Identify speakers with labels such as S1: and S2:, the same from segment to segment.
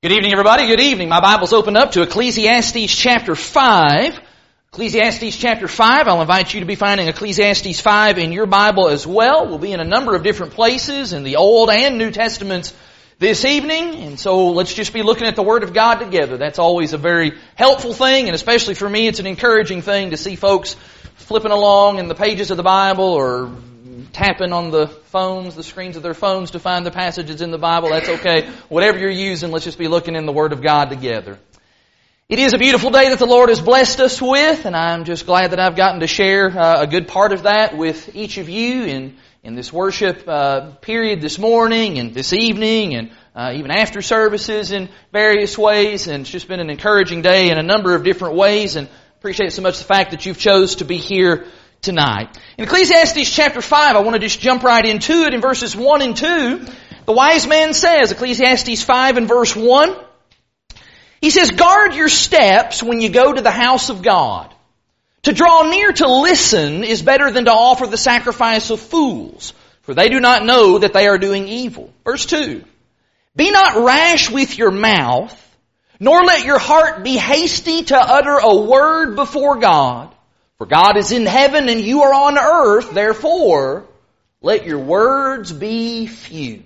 S1: Good evening, everybody. Good evening. My Bible's opened up to Ecclesiastes chapter 5. Ecclesiastes chapter 5. I'll invite you to be finding Ecclesiastes 5 in your Bible as well. We'll be in a number of different places in the Old and New Testaments this evening. And so let's just be looking at the Word of God together. That's always a very helpful thing, and especially for me, it's an encouraging thing to see folks flipping along in the pages of the Bible or tapping on the phones, the screens of their phones to find the passages in the Bible. That's okay. Whatever you're using, let's just be looking in the Word of God together. It is a beautiful day that the Lord has blessed us with, and I'm just glad that I've gotten to share uh, a good part of that with each of you in, in this worship uh, period this morning and this evening and uh, even after services in various ways. And it's just been an encouraging day in a number of different ways, and appreciate so much the fact that you've chose to be here tonight. In Ecclesiastes chapter 5, I want to just jump right into it in verses 1 and 2. The wise man says, Ecclesiastes 5 and verse 1, he says, guard your steps when you go to the house of God. To draw near to listen is better than to offer the sacrifice of fools, for they do not know that they are doing evil. Verse 2, be not rash with your mouth, nor let your heart be hasty to utter a word before God. For God is in heaven and you are on earth, therefore let your words be few.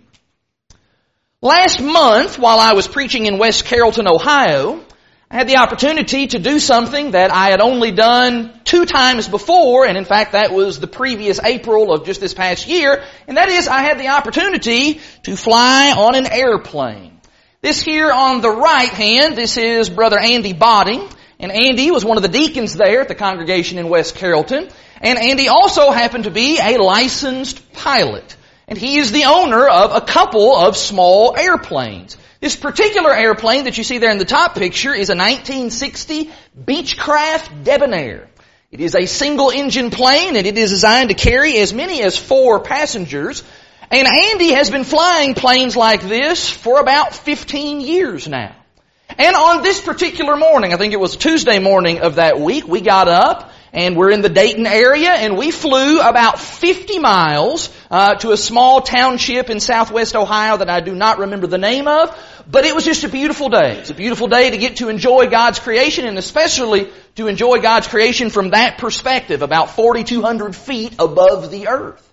S1: Last month, while I was preaching in West Carrollton, Ohio, I had the opportunity to do something that I had only done two times before, and in fact that was the previous April of just this past year, and that is I had the opportunity to fly on an airplane. This here on the right hand, this is Brother Andy Botting. And Andy was one of the deacons there at the congregation in West Carrollton. And Andy also happened to be a licensed pilot. And he is the owner of a couple of small airplanes. This particular airplane that you see there in the top picture is a 1960 Beechcraft Debonair. It is a single engine plane and it is designed to carry as many as four passengers. And Andy has been flying planes like this for about 15 years now. And on this particular morning, I think it was Tuesday morning of that week, we got up and we're in the Dayton area and we flew about 50 miles uh, to a small township in southwest Ohio that I do not remember the name of, but it was just a beautiful day. It's a beautiful day to get to enjoy God's creation and especially to enjoy God's creation from that perspective, about 4,200 feet above the earth.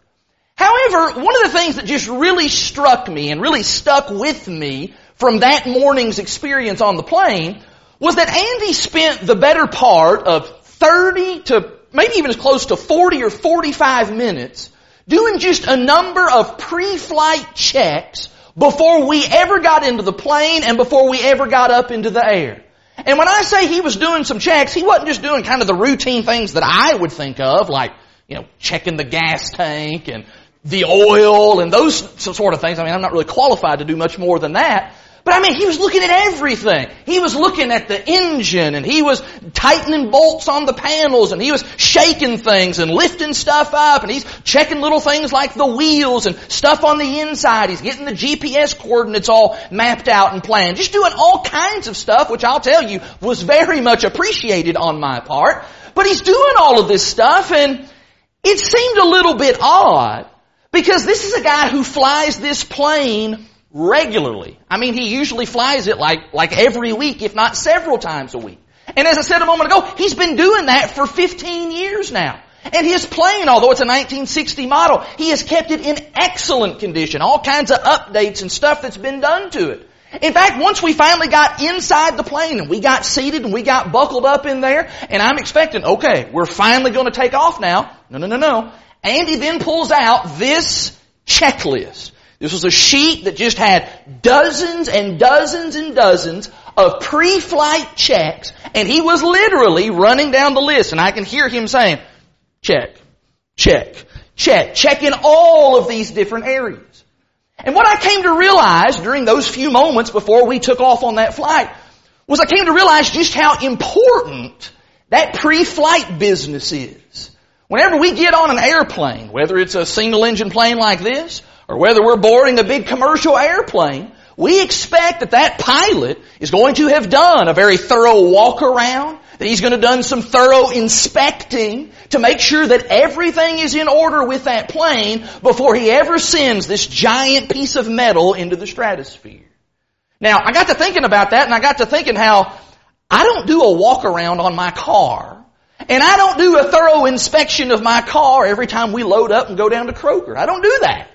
S1: However, one of the things that just really struck me and really stuck with me from that morning's experience on the plane was that Andy spent the better part of 30 to maybe even as close to 40 or 45 minutes doing just a number of pre-flight checks before we ever got into the plane and before we ever got up into the air. And when I say he was doing some checks, he wasn't just doing kind of the routine things that I would think of, like, you know, checking the gas tank and the oil and those sort of things. I mean, I'm not really qualified to do much more than that. But I mean, he was looking at everything. He was looking at the engine and he was tightening bolts on the panels and he was shaking things and lifting stuff up and he's checking little things like the wheels and stuff on the inside. He's getting the GPS coordinates all mapped out and planned. Just doing all kinds of stuff, which I'll tell you was very much appreciated on my part. But he's doing all of this stuff and it seemed a little bit odd because this is a guy who flies this plane regularly. I mean, he usually flies it like, like every week, if not several times a week. And as I said a moment ago, he's been doing that for 15 years now. And his plane, although it's a 1960 model, he has kept it in excellent condition. All kinds of updates and stuff that's been done to it. In fact, once we finally got inside the plane and we got seated and we got buckled up in there, and I'm expecting, okay, we're finally going to take off now. No, no, no, no. Andy then pulls out this checklist. This was a sheet that just had dozens and dozens and dozens of pre-flight checks, and he was literally running down the list, and I can hear him saying, check, check, check, check in all of these different areas. And what I came to realize during those few moments before we took off on that flight was I came to realize just how important that pre-flight business is. Whenever we get on an airplane, whether it's a single engine plane like this, or whether we're boarding a big commercial airplane, we expect that that pilot is going to have done a very thorough walk around, that he's going to have done some thorough inspecting to make sure that everything is in order with that plane before he ever sends this giant piece of metal into the stratosphere. Now, I got to thinking about that and I got to thinking how I don't do a walk around on my car and I don't do a thorough inspection of my car every time we load up and go down to Kroger. I don't do that.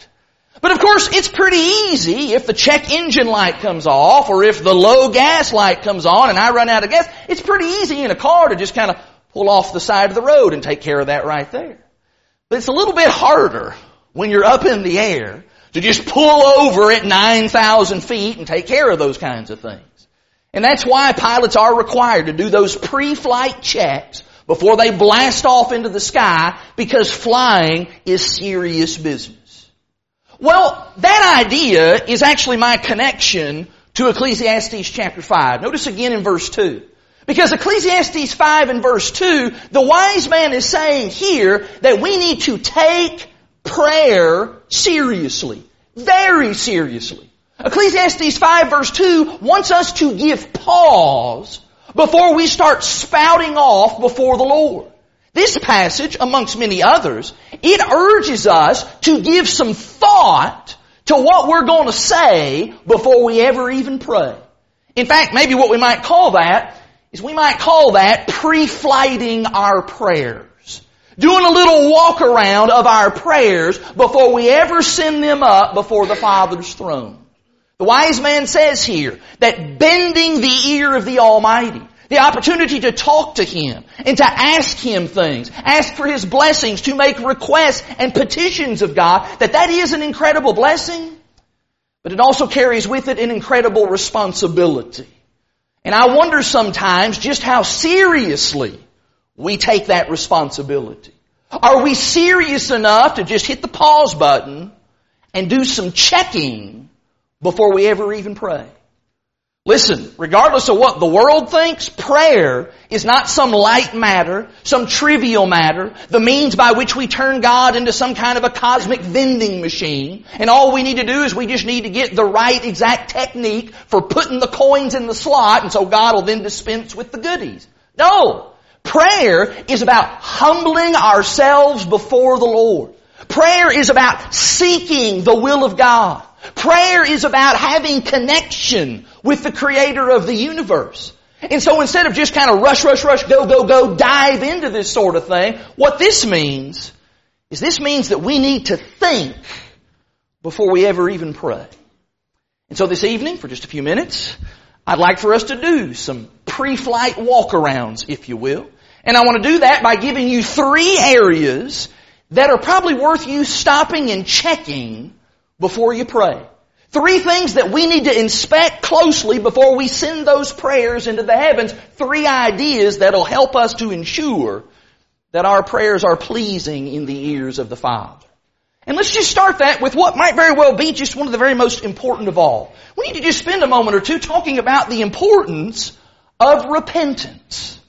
S1: But of course, it's pretty easy if the check engine light comes off or if the low gas light comes on and I run out of gas. It's pretty easy in a car to just kind of pull off the side of the road and take care of that right there. But it's a little bit harder when you're up in the air to just pull over at 9,000 feet and take care of those kinds of things. And that's why pilots are required to do those pre-flight checks before they blast off into the sky because flying is serious business. Well, that idea is actually my connection to Ecclesiastes chapter 5. Notice again in verse 2. Because Ecclesiastes 5 and verse 2, the wise man is saying here that we need to take prayer seriously. Very seriously. Ecclesiastes 5 verse 2 wants us to give pause before we start spouting off before the Lord. This passage, amongst many others, it urges us to give some thought to what we're going to say before we ever even pray. In fact, maybe what we might call that is we might call that pre-flighting our prayers. Doing a little walk around of our prayers before we ever send them up before the Father's throne. The wise man says here that bending the ear of the Almighty, the opportunity to talk to Him and to ask Him things, ask for His blessings, to make requests and petitions of God, that that is an incredible blessing, but it also carries with it an incredible responsibility. And I wonder sometimes just how seriously we take that responsibility. Are we serious enough to just hit the pause button and do some checking before we ever even pray? Listen, regardless of what the world thinks, prayer is not some light matter, some trivial matter, the means by which we turn God into some kind of a cosmic vending machine. And all we need to do is we just need to get the right exact technique for putting the coins in the slot and so God will then dispense with the goodies. No! Prayer is about humbling ourselves before the Lord. Prayer is about seeking the will of God. Prayer is about having connection with the creator of the universe. And so instead of just kind of rush, rush, rush, go, go, go, dive into this sort of thing, what this means is this means that we need to think before we ever even pray. And so this evening, for just a few minutes, I'd like for us to do some pre-flight walkarounds, if you will. And I want to do that by giving you three areas that are probably worth you stopping and checking before you pray. Three things that we need to inspect closely before we send those prayers into the heavens. Three ideas that'll help us to ensure that our prayers are pleasing in the ears of the Father. And let's just start that with what might very well be just one of the very most important of all. We need to just spend a moment or two talking about the importance of repentance.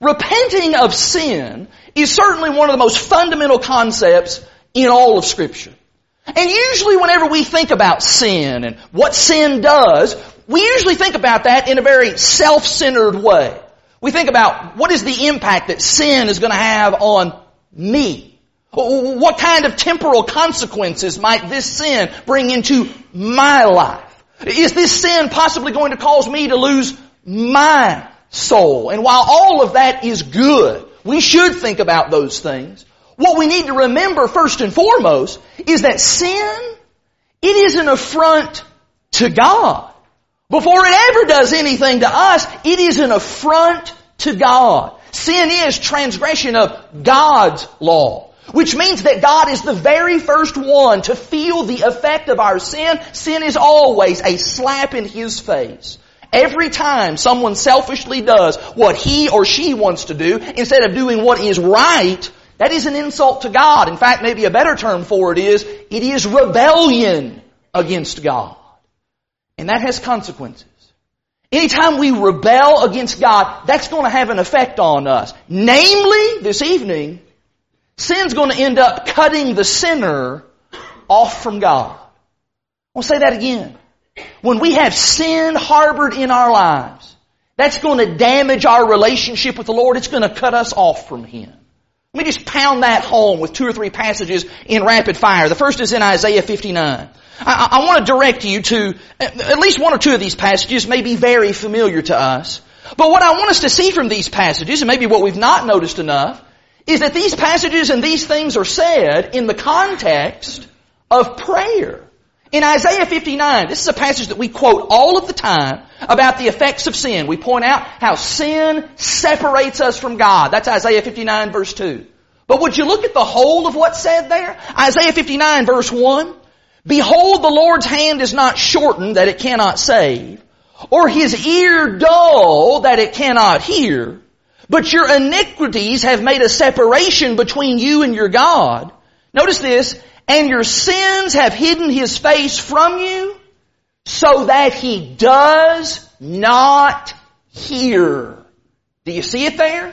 S1: Repenting of sin is certainly one of the most fundamental concepts in all of scripture. And usually whenever we think about sin and what sin does, we usually think about that in a very self-centered way. We think about what is the impact that sin is going to have on me? What kind of temporal consequences might this sin bring into my life? Is this sin possibly going to cause me to lose my soul? And while all of that is good, we should think about those things. What we need to remember first and foremost is that sin, it is an affront to God. Before it ever does anything to us, it is an affront to God. Sin is transgression of God's law. Which means that God is the very first one to feel the effect of our sin. Sin is always a slap in His face. Every time someone selfishly does what he or she wants to do, instead of doing what is right, that is an insult to God. In fact, maybe a better term for it is, it is rebellion against God. And that has consequences. Anytime we rebel against God, that's going to have an effect on us. Namely, this evening, sin's going to end up cutting the sinner off from God. I'll say that again. When we have sin harbored in our lives, that's going to damage our relationship with the Lord. It's going to cut us off from Him. Let me just pound that home with two or three passages in rapid fire. The first is in Isaiah 59. I, I want to direct you to at least one or two of these passages may be very familiar to us. But what I want us to see from these passages, and maybe what we've not noticed enough, is that these passages and these things are said in the context of prayer. In Isaiah 59, this is a passage that we quote all of the time about the effects of sin. We point out how sin separates us from God. That's Isaiah 59 verse 2. But would you look at the whole of what's said there? Isaiah 59 verse 1. Behold, the Lord's hand is not shortened that it cannot save, or his ear dull that it cannot hear, but your iniquities have made a separation between you and your God. Notice this, and your sins have hidden his face from you so that he does not hear. Do you see it there?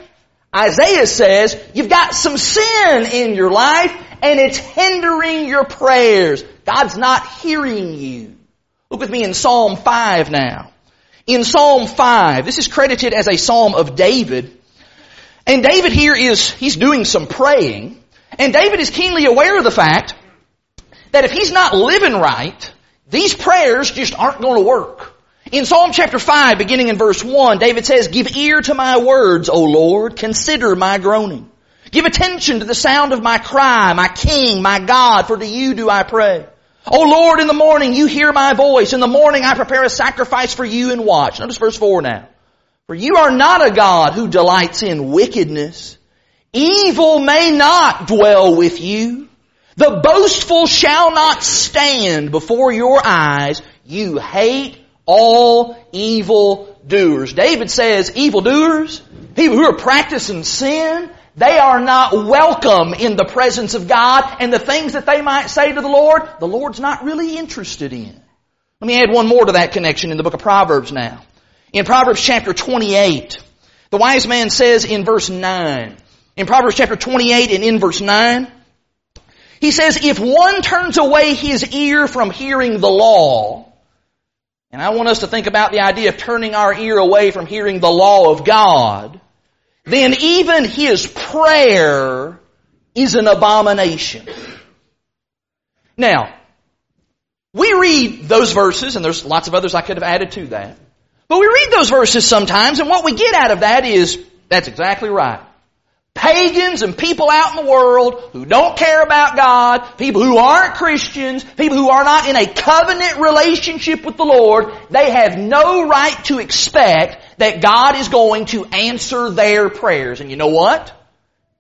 S1: Isaiah says, you've got some sin in your life and it's hindering your prayers. God's not hearing you. Look with me in Psalm 5 now. In Psalm 5, this is credited as a psalm of David. And David here is, he's doing some praying. And David is keenly aware of the fact that if he's not living right, these prayers just aren't going to work. In Psalm chapter 5, beginning in verse 1, David says, Give ear to my words, O Lord, consider my groaning. Give attention to the sound of my cry, my King, my God, for to you do I pray. O Lord, in the morning you hear my voice. In the morning I prepare a sacrifice for you and watch. Notice verse 4 now. For you are not a God who delights in wickedness. Evil may not dwell with you. The boastful shall not stand before your eyes. You hate all evil doers. David says evil doers, people who are practicing sin, they are not welcome in the presence of God and the things that they might say to the Lord, the Lord's not really interested in. Let me add one more to that connection in the book of Proverbs now. In Proverbs chapter 28, the wise man says in verse 9, in Proverbs chapter 28 and in verse 9, he says, if one turns away his ear from hearing the law, and I want us to think about the idea of turning our ear away from hearing the law of God, then even his prayer is an abomination. Now, we read those verses, and there's lots of others I could have added to that. But we read those verses sometimes, and what we get out of that is, that's exactly right pagans and people out in the world who don't care about God, people who aren't Christians, people who are not in a covenant relationship with the Lord, they have no right to expect that God is going to answer their prayers. And you know what?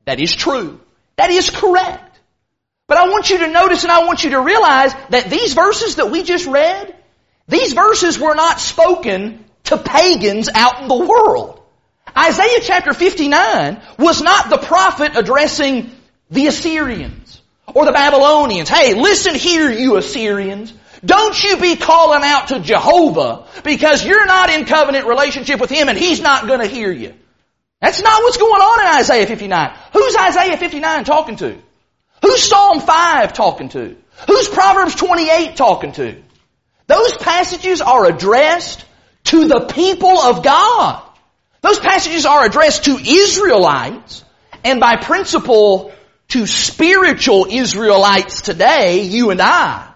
S1: That is true. That is correct. But I want you to notice and I want you to realize that these verses that we just read, these verses were not spoken to pagans out in the world. Isaiah chapter 59 was not the prophet addressing the Assyrians or the Babylonians. Hey, listen here, you Assyrians. Don't you be calling out to Jehovah because you're not in covenant relationship with Him and He's not gonna hear you. That's not what's going on in Isaiah 59. Who's Isaiah 59 talking to? Who's Psalm 5 talking to? Who's Proverbs 28 talking to? Those passages are addressed to the people of God. Those passages are addressed to Israelites and by principle to spiritual Israelites today, you and I.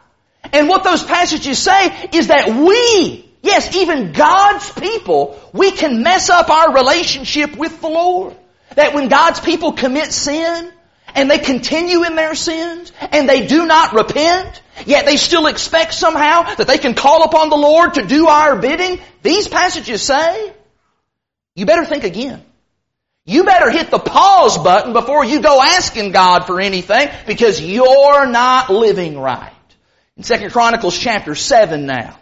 S1: And what those passages say is that we, yes, even God's people, we can mess up our relationship with the Lord. That when God's people commit sin, and they continue in their sins, and they do not repent, yet they still expect somehow that they can call upon the Lord to do our bidding, these passages say you better think again. You better hit the pause button before you go asking God for anything because you're not living right. In 2 Chronicles chapter 7 now.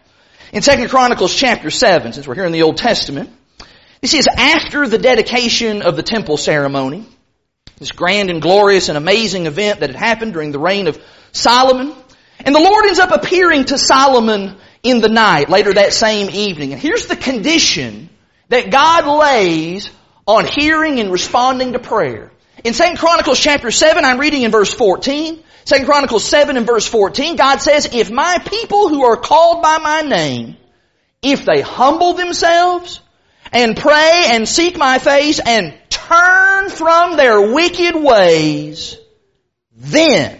S1: In 2 Chronicles chapter 7, since we're here in the Old Testament, this is after the dedication of the temple ceremony, this grand and glorious and amazing event that had happened during the reign of Solomon. And the Lord ends up appearing to Solomon in the night, later that same evening. And here's the condition that God lays on hearing and responding to prayer. In 2 Chronicles chapter 7, I'm reading in verse 14. 2 Chronicles 7 and verse 14, God says, If my people who are called by my name, if they humble themselves and pray and seek my face and turn from their wicked ways, then,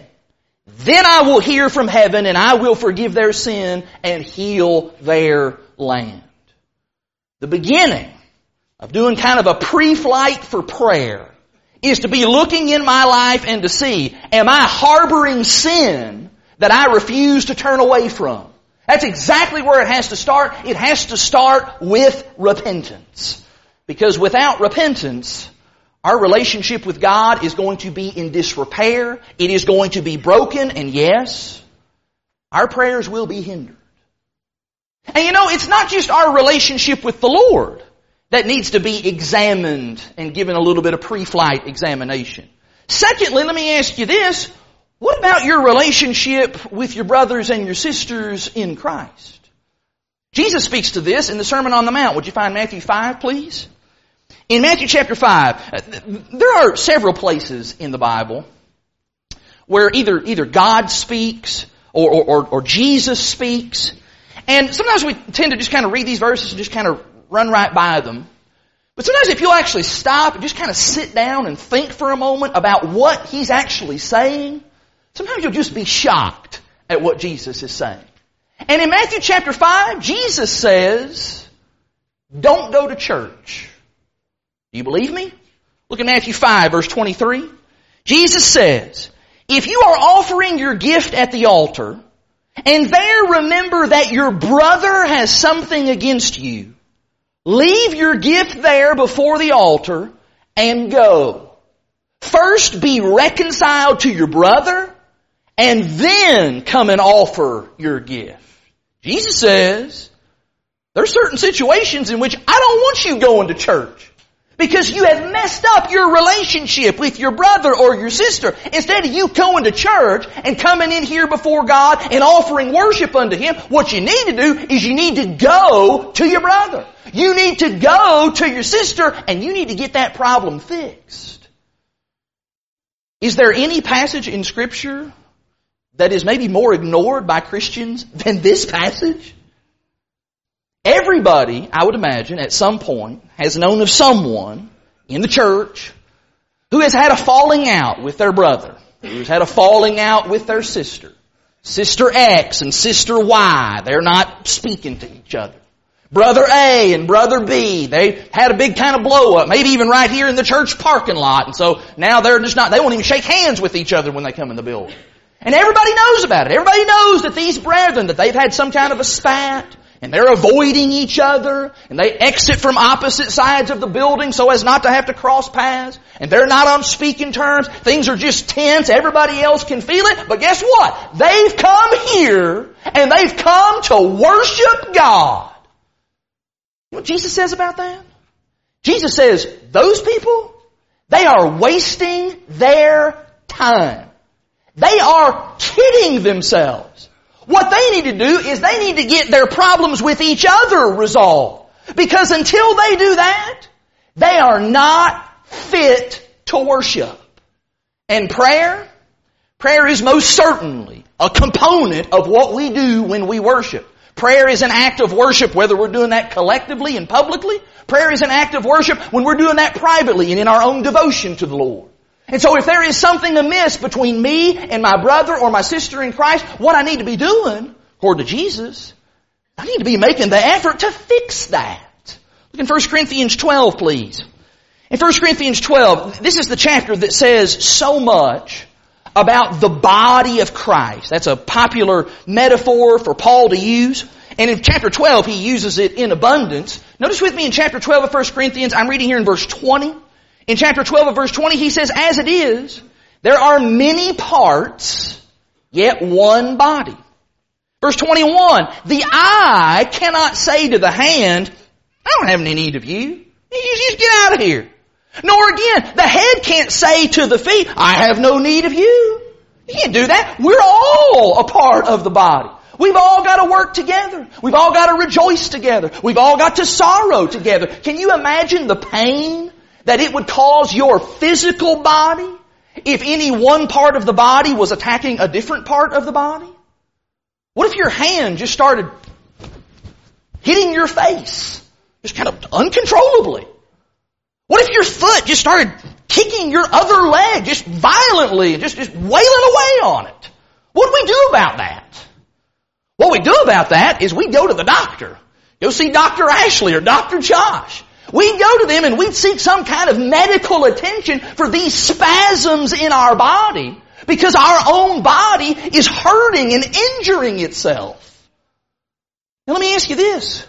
S1: then I will hear from heaven and I will forgive their sin and heal their land. The beginning of doing kind of a pre-flight for prayer is to be looking in my life and to see, am I harboring sin that I refuse to turn away from? That's exactly where it has to start. It has to start with repentance. Because without repentance, our relationship with God is going to be in disrepair. It is going to be broken, and yes, our prayers will be hindered. And you know, it's not just our relationship with the Lord that needs to be examined and given a little bit of pre-flight examination. Secondly, let me ask you this. What about your relationship with your brothers and your sisters in Christ? Jesus speaks to this in the Sermon on the Mount. Would you find Matthew 5, please? In Matthew chapter 5, uh, there are several places in the Bible where either, either God speaks or, or, or, Jesus speaks. And sometimes we tend to just kind of read these verses and just kind of run right by them. But sometimes if you'll actually stop and just kind of sit down and think for a moment about what he's actually saying, sometimes you'll just be shocked at what Jesus is saying. And in Matthew chapter 5, Jesus says, don't go to church. Do you believe me? Look at Matthew 5 verse 23. Jesus says, if you are offering your gift at the altar, and there remember that your brother has something against you, Leave your gift there before the altar and go. First be reconciled to your brother and then come and offer your gift. Jesus says, there are certain situations in which I don't want you going to church. Because you have messed up your relationship with your brother or your sister. Instead of you going to church and coming in here before God and offering worship unto Him, what you need to do is you need to go to your brother. You need to go to your sister and you need to get that problem fixed. Is there any passage in scripture that is maybe more ignored by Christians than this passage? Everybody, I would imagine, at some point has known of someone in the church who has had a falling out with their brother, who's had a falling out with their sister. Sister X and Sister Y, they're not speaking to each other. Brother A and Brother B, they had a big kind of blow up, maybe even right here in the church parking lot, and so now they're just not, they won't even shake hands with each other when they come in the building. And everybody knows about it. Everybody knows that these brethren, that they've had some kind of a spat, and they're avoiding each other, and they exit from opposite sides of the building so as not to have to cross paths, and they're not on speaking terms, things are just tense, everybody else can feel it, but guess what? They've come here, and they've come to worship God. You know what Jesus says about that? Jesus says, those people, they are wasting their time. They are kidding themselves. What they need to do is they need to get their problems with each other resolved. Because until they do that, they are not fit to worship. And prayer, prayer is most certainly a component of what we do when we worship. Prayer is an act of worship whether we're doing that collectively and publicly. Prayer is an act of worship when we're doing that privately and in our own devotion to the Lord. And so if there is something amiss between me and my brother or my sister in Christ, what I need to be doing, according to Jesus, I need to be making the effort to fix that. Look in 1 Corinthians 12, please. In 1 Corinthians 12, this is the chapter that says so much about the body of Christ. That's a popular metaphor for Paul to use. And in chapter 12, he uses it in abundance. Notice with me in chapter 12 of 1 Corinthians, I'm reading here in verse 20. In chapter 12 of verse 20, he says, as it is, there are many parts, yet one body. Verse 21, the eye cannot say to the hand, I don't have any need of you. You just get out of here. Nor again, the head can't say to the feet, I have no need of you. You can't do that. We're all a part of the body. We've all got to work together. We've all got to rejoice together. We've all got to sorrow together. Can you imagine the pain that it would cause your physical body if any one part of the body was attacking a different part of the body? What if your hand just started hitting your face? Just kind of uncontrollably. What if your foot just started kicking your other leg just violently, just, just wailing away on it. What do we do about that? What we do about that is we go to the doctor. Go see Dr. Ashley or Dr. Josh. We go to them and we'd seek some kind of medical attention for these spasms in our body because our own body is hurting and injuring itself. Now let me ask you this.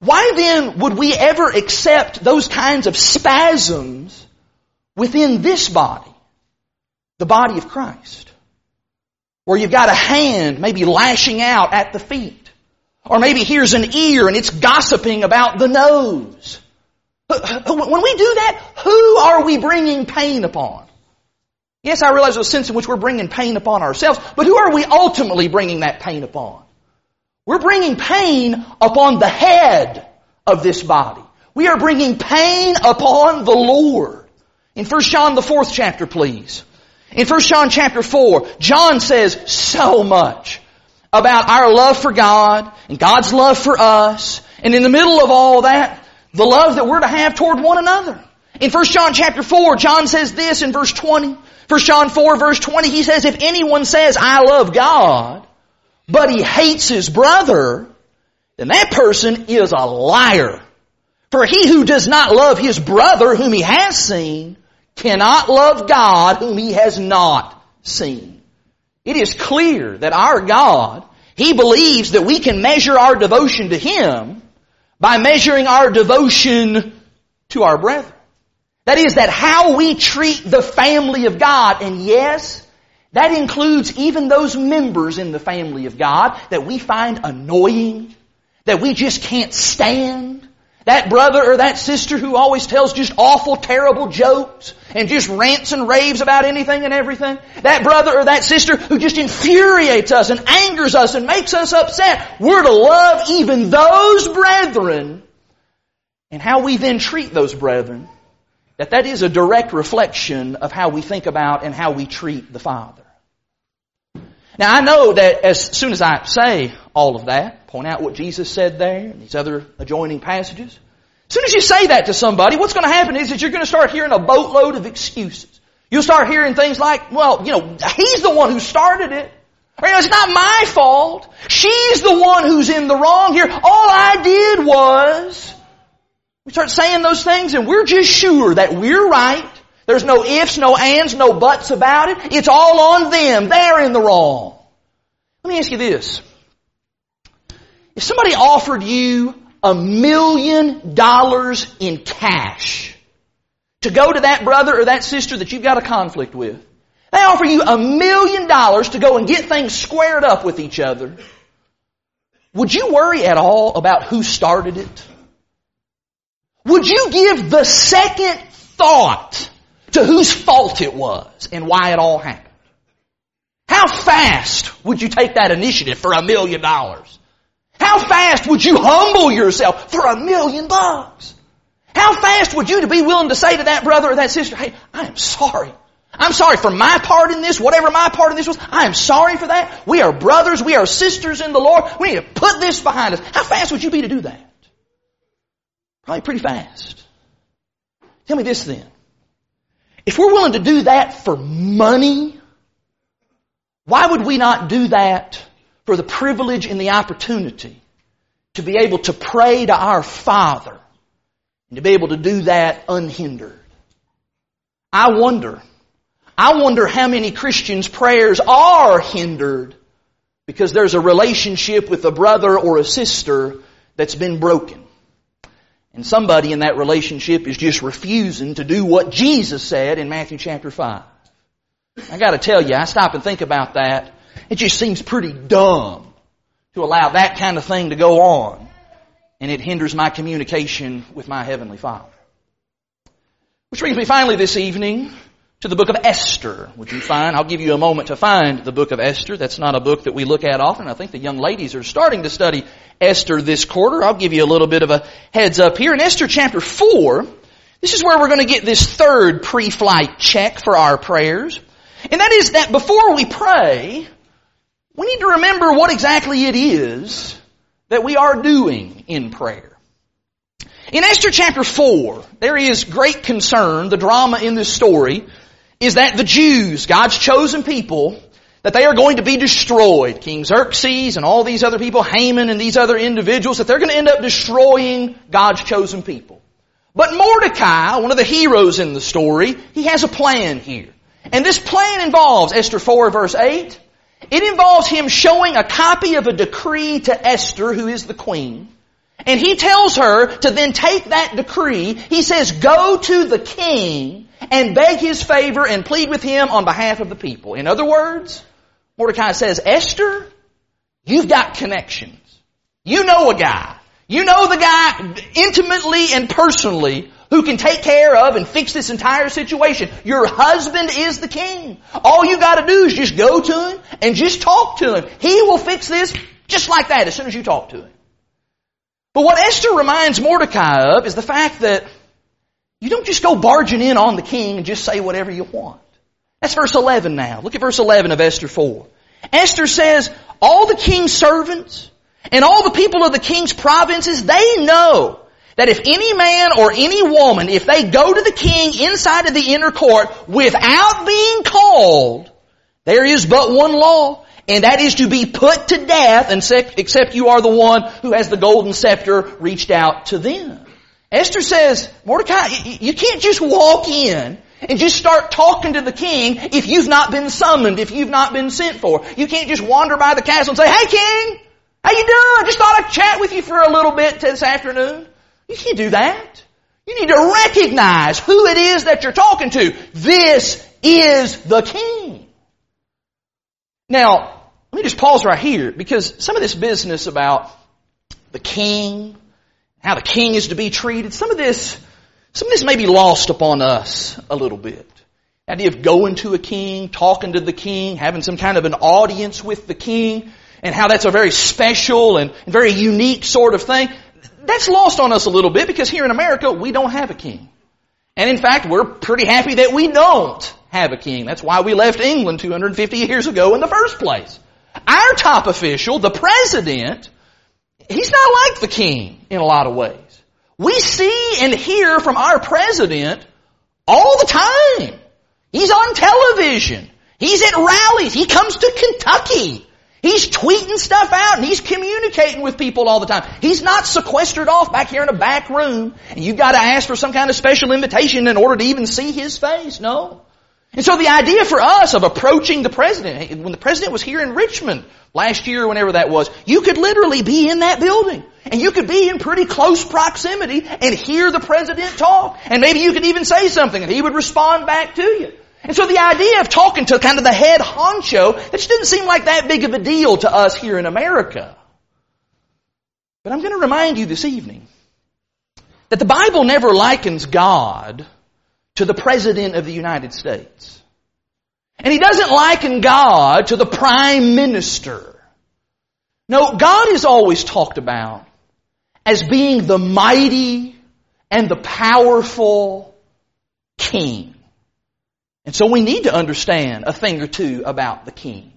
S1: Why then would we ever accept those kinds of spasms within this body? The body of Christ. Where you've got a hand maybe lashing out at the feet. Or maybe here's an ear and it's gossiping about the nose. When we do that, who are we bringing pain upon? Yes, I realize there's a sense in which we're bringing pain upon ourselves, but who are we ultimately bringing that pain upon? We're bringing pain upon the head of this body. We are bringing pain upon the Lord. In 1 John the fourth chapter, please. In 1 John chapter 4, John says so much about our love for God and God's love for us. And in the middle of all that, the love that we're to have toward one another. In 1 John chapter 4, John says this in verse 20. 1 John 4 verse 20, he says, if anyone says, I love God, but he hates his brother, then that person is a liar. For he who does not love his brother whom he has seen cannot love God whom he has not seen. It is clear that our God, He believes that we can measure our devotion to Him by measuring our devotion to our brethren. That is, that how we treat the family of God, and yes, that includes even those members in the family of God that we find annoying, that we just can't stand, that brother or that sister who always tells just awful, terrible jokes and just rants and raves about anything and everything. That brother or that sister who just infuriates us and angers us and makes us upset. We're to love even those brethren and how we then treat those brethren. That that is a direct reflection of how we think about and how we treat the Father. Now I know that as soon as I say all of that, point out what Jesus said there and these other adjoining passages, as soon as you say that to somebody, what's going to happen is that you're going to start hearing a boatload of excuses. You'll start hearing things like, well, you know, he's the one who started it. Or, you know, it's not my fault. She's the one who's in the wrong here. All I did was, we start saying those things and we're just sure that we're right there's no ifs, no ands, no buts about it. It's all on them. They're in the wrong. Let me ask you this. If somebody offered you a million dollars in cash to go to that brother or that sister that you've got a conflict with, they offer you a million dollars to go and get things squared up with each other. Would you worry at all about who started it? Would you give the second thought to whose fault it was and why it all happened. How fast would you take that initiative for a million dollars? How fast would you humble yourself for a million bucks? How fast would you be willing to say to that brother or that sister, hey, I am sorry. I'm sorry for my part in this, whatever my part in this was. I am sorry for that. We are brothers. We are sisters in the Lord. We need to put this behind us. How fast would you be to do that? Probably pretty fast. Tell me this then. If we're willing to do that for money, why would we not do that for the privilege and the opportunity to be able to pray to our Father and to be able to do that unhindered? I wonder, I wonder how many Christians' prayers are hindered because there's a relationship with a brother or a sister that's been broken. And somebody in that relationship is just refusing to do what Jesus said in Matthew chapter 5. I gotta tell you, I stop and think about that. It just seems pretty dumb to allow that kind of thing to go on. And it hinders my communication with my Heavenly Father. Which brings me finally this evening to the book of Esther. Would you find, I'll give you a moment to find the book of Esther. That's not a book that we look at often. I think the young ladies are starting to study Esther this quarter. I'll give you a little bit of a heads up here. In Esther chapter 4, this is where we're going to get this third pre-flight check for our prayers. And that is that before we pray, we need to remember what exactly it is that we are doing in prayer. In Esther chapter 4, there is great concern, the drama in this story, is that the Jews, God's chosen people, that they are going to be destroyed. King Xerxes and all these other people, Haman and these other individuals, that they're going to end up destroying God's chosen people. But Mordecai, one of the heroes in the story, he has a plan here. And this plan involves, Esther 4 verse 8, it involves him showing a copy of a decree to Esther, who is the queen. And he tells her to then take that decree. He says, go to the king and beg his favor and plead with him on behalf of the people. In other words, Mordecai says, Esther, you've got connections. You know a guy. You know the guy intimately and personally who can take care of and fix this entire situation. Your husband is the king. All you gotta do is just go to him and just talk to him. He will fix this just like that as soon as you talk to him. But what Esther reminds Mordecai of is the fact that you don't just go barging in on the king and just say whatever you want. That's verse 11 now. Look at verse 11 of Esther 4. Esther says, all the king's servants and all the people of the king's provinces, they know that if any man or any woman, if they go to the king inside of the inner court without being called, there is but one law, and that is to be put to death except you are the one who has the golden scepter reached out to them. Esther says, Mordecai, you can't just walk in and just start talking to the king if you've not been summoned, if you've not been sent for. You can't just wander by the castle and say, hey king, how you doing? I just thought I'd chat with you for a little bit this afternoon. You can't do that. You need to recognize who it is that you're talking to. This is the king. Now, let me just pause right here because some of this business about the king, how the king is to be treated, some of this some of this may be lost upon us a little bit. The idea of going to a king, talking to the king, having some kind of an audience with the king, and how that's a very special and very unique sort of thing. That's lost on us a little bit because here in America, we don't have a king. And in fact, we're pretty happy that we don't have a king. That's why we left England 250 years ago in the first place. Our top official, the president, he's not like the king in a lot of ways. We see and hear from our president all the time. He's on television. He's at rallies. He comes to Kentucky. He's tweeting stuff out and he's communicating with people all the time. He's not sequestered off back here in a back room and you've got to ask for some kind of special invitation in order to even see his face. No. And so the idea for us of approaching the president, when the president was here in Richmond last year, or whenever that was, you could literally be in that building. And you could be in pretty close proximity and hear the president talk. And maybe you could even say something and he would respond back to you. And so the idea of talking to kind of the head honcho, that just didn't seem like that big of a deal to us here in America. But I'm going to remind you this evening that the Bible never likens God to the President of the United States. And He doesn't liken God to the Prime Minister. No, God is always talked about as being the mighty and the powerful king. And so we need to understand a thing or two about the king.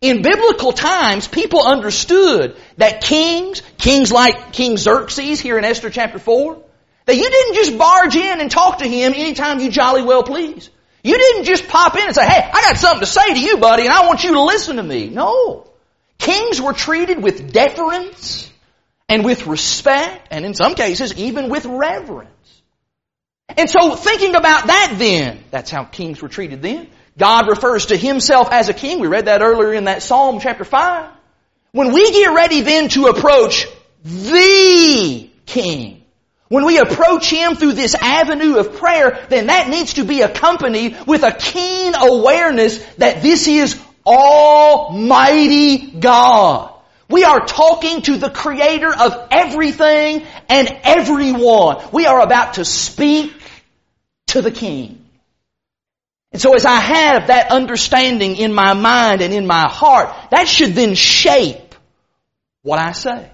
S1: In biblical times, people understood that kings, kings like King Xerxes here in Esther chapter 4, that you didn't just barge in and talk to him anytime you jolly well please. You didn't just pop in and say, hey, I got something to say to you, buddy, and I want you to listen to me. No. Kings were treated with deference and with respect, and in some cases, even with reverence. And so thinking about that then, that's how kings were treated then. God refers to himself as a king. We read that earlier in that Psalm chapter 5. When we get ready then to approach the king, when we approach Him through this avenue of prayer, then that needs to be accompanied with a keen awareness that this is Almighty God. We are talking to the Creator of everything and everyone. We are about to speak to the King. And so as I have that understanding in my mind and in my heart, that should then shape what I say.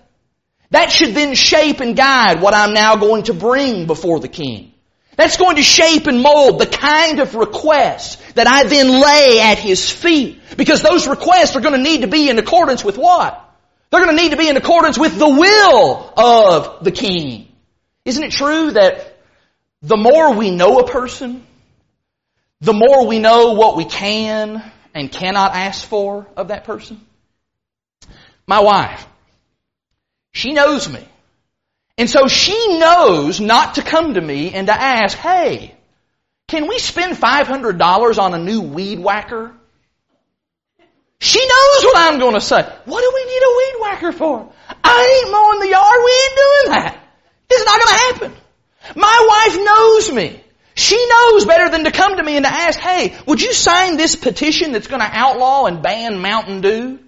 S1: That should then shape and guide what I'm now going to bring before the king. That's going to shape and mold the kind of requests that I then lay at his feet. Because those requests are going to need to be in accordance with what? They're going to need to be in accordance with the will of the king. Isn't it true that the more we know a person, the more we know what we can and cannot ask for of that person? My wife, she knows me. And so she knows not to come to me and to ask, hey, can we spend $500 on a new weed whacker? She knows what I'm going to say. What do we need a weed whacker for? I ain't mowing the yard. We ain't doing that. It's not going to happen. My wife knows me. She knows better than to come to me and to ask, hey, would you sign this petition that's going to outlaw and ban Mountain Dew?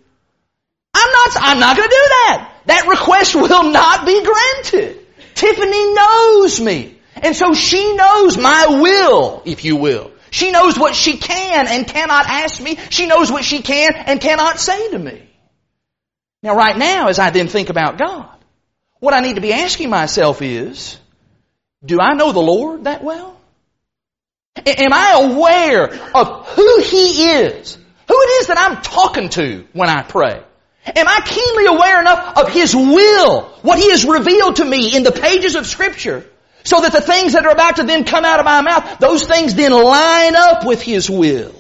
S1: I'm not, I'm not going to do that. That request will not be granted. Tiffany knows me. And so she knows my will, if you will. She knows what she can and cannot ask me. She knows what she can and cannot say to me. Now right now, as I then think about God, what I need to be asking myself is, do I know the Lord that well? Am I aware of who He is? Who it is that I'm talking to when I pray? Am I keenly aware enough of His will, what He has revealed to me in the pages of Scripture, so that the things that are about to then come out of my mouth, those things then line up with His will?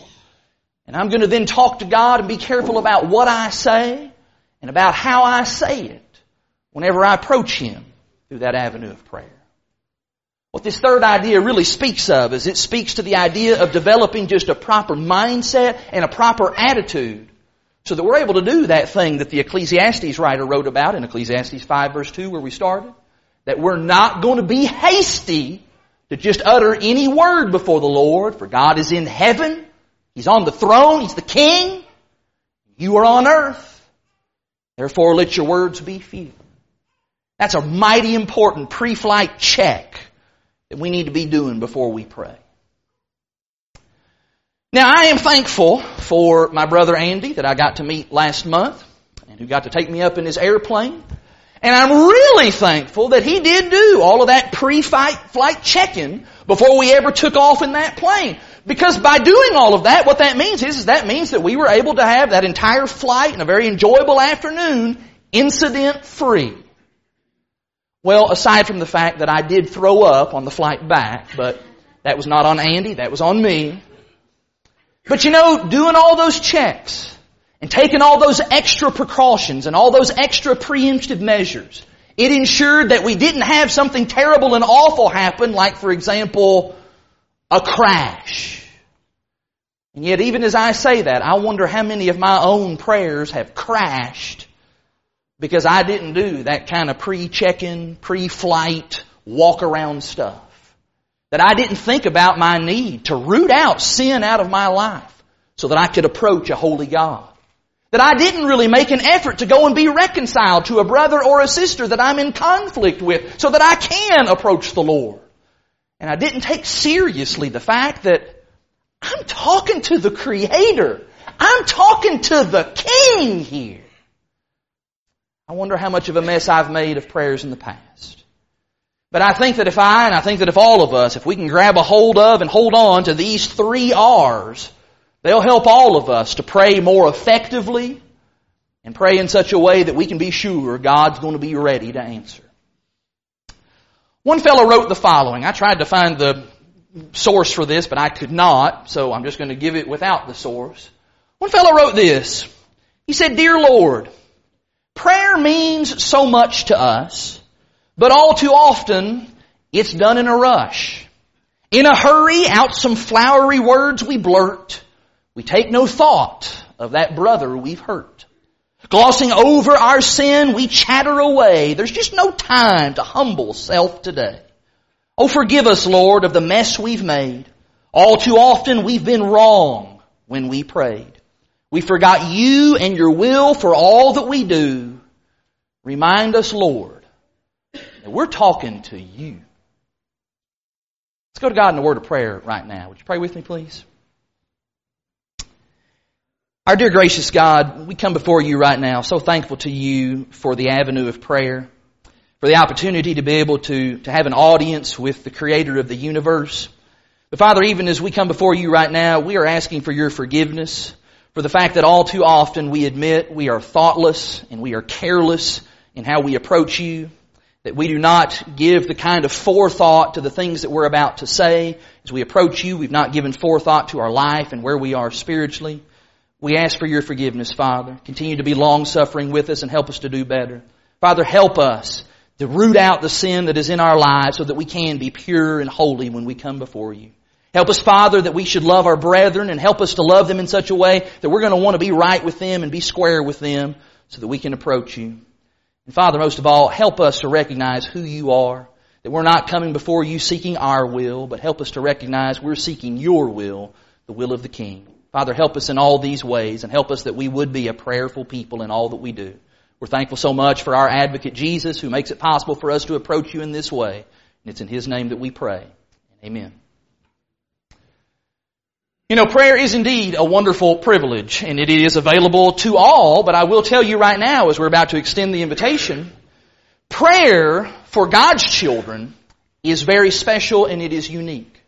S1: And I'm going to then talk to God and be careful about what I say and about how I say it whenever I approach Him through that avenue of prayer. What this third idea really speaks of is it speaks to the idea of developing just a proper mindset and a proper attitude so that we're able to do that thing that the Ecclesiastes writer wrote about in Ecclesiastes 5 verse 2 where we started. That we're not going to be hasty to just utter any word before the Lord, for God is in heaven. He's on the throne. He's the king. You are on earth. Therefore let your words be few. That's a mighty important pre-flight check that we need to be doing before we pray. Now I am thankful for my brother Andy that I got to meet last month and who got to take me up in his airplane. And I'm really thankful that he did do all of that pre-flight flight checking before we ever took off in that plane. Because by doing all of that, what that means is, is that means that we were able to have that entire flight and a very enjoyable afternoon incident free. Well, aside from the fact that I did throw up on the flight back, but that was not on Andy, that was on me. But you know, doing all those checks and taking all those extra precautions and all those extra preemptive measures, it ensured that we didn't have something terrible and awful happen, like for example, a crash. And yet even as I say that, I wonder how many of my own prayers have crashed because I didn't do that kind of pre-check-in, pre-flight, walk-around stuff. That I didn't think about my need to root out sin out of my life so that I could approach a holy God. That I didn't really make an effort to go and be reconciled to a brother or a sister that I'm in conflict with so that I can approach the Lord. And I didn't take seriously the fact that I'm talking to the Creator. I'm talking to the King here. I wonder how much of a mess I've made of prayers in the past. But I think that if I, and I think that if all of us, if we can grab a hold of and hold on to these three R's, they'll help all of us to pray more effectively and pray in such a way that we can be sure God's going to be ready to answer. One fellow wrote the following. I tried to find the source for this, but I could not, so I'm just going to give it without the source. One fellow wrote this. He said, Dear Lord, Prayer means so much to us, but all too often it's done in a rush. In a hurry, out some flowery words we blurt. We take no thought of that brother we've hurt. Glossing over our sin, we chatter away. There's just no time to humble self today. Oh, forgive us, Lord, of the mess we've made. All too often we've been wrong when we prayed. We forgot you and your will for all that we do. Remind us, Lord, we're talking to you. Let's go to God in the word of prayer right now. Would you pray with me, please? Our dear gracious God, we come before you right now, so thankful to you for the avenue of prayer, for the opportunity to be able to, to have an audience with the creator of the universe. But Father, even as we come before you right now, we are asking for your forgiveness for the fact that all too often we admit we are thoughtless and we are careless in how we approach you. That we do not give the kind of forethought to the things that we're about to say. As we approach you, we've not given forethought to our life and where we are spiritually. We ask for your forgiveness, Father. Continue to be long suffering with us and help us to do better. Father, help us to root out the sin that is in our lives so that we can be pure and holy when we come before you. Help us, Father, that we should love our brethren and help us to love them in such a way that we're going to want to be right with them and be square with them so that we can approach you. And Father, most of all, help us to recognize who you are, that we're not coming before you seeking our will, but help us to recognize we're seeking your will, the will of the King. Father, help us in all these ways and help us that we would be a prayerful people in all that we do. We're thankful so much for our advocate Jesus who makes it possible for us to approach you in this way. And it's in his name that we pray. Amen. You know, prayer is indeed a wonderful privilege and it is available to all, but I will tell you right now as we're about to extend the invitation, prayer for God's children is very special and it is unique.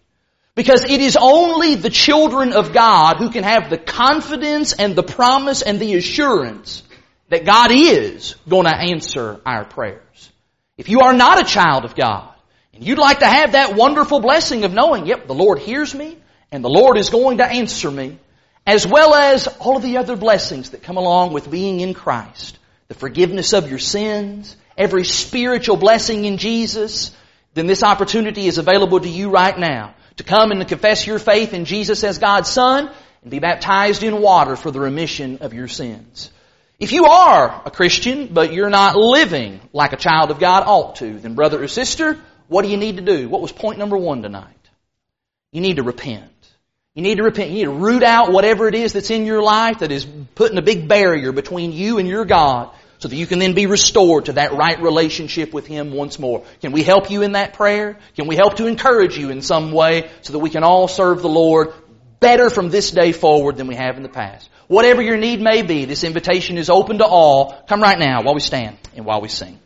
S1: Because it is only the children of God who can have the confidence and the promise and the assurance that God is going to answer our prayers. If you are not a child of God, and you'd like to have that wonderful blessing of knowing, yep, the Lord hears me, and the Lord is going to answer me, as well as all of the other blessings that come along with being in Christ, the forgiveness of your sins, every spiritual blessing in Jesus, then this opportunity is available to you right now to come and to confess your faith in Jesus as God's Son and be baptized in water for the remission of your sins. If you are a Christian, but you're not living like a child of God ought to, then brother or sister, what do you need to do? What was point number one tonight? You need to repent. You need to repent. You need to root out whatever it is that's in your life that is putting a big barrier between you and your God so that you can then be restored to that right relationship with Him once more. Can we help you in that prayer? Can we help to encourage you in some way so that we can all serve the Lord better from this day forward than we have in the past? Whatever your need may be, this invitation is open to all. Come right now while we stand and while we sing.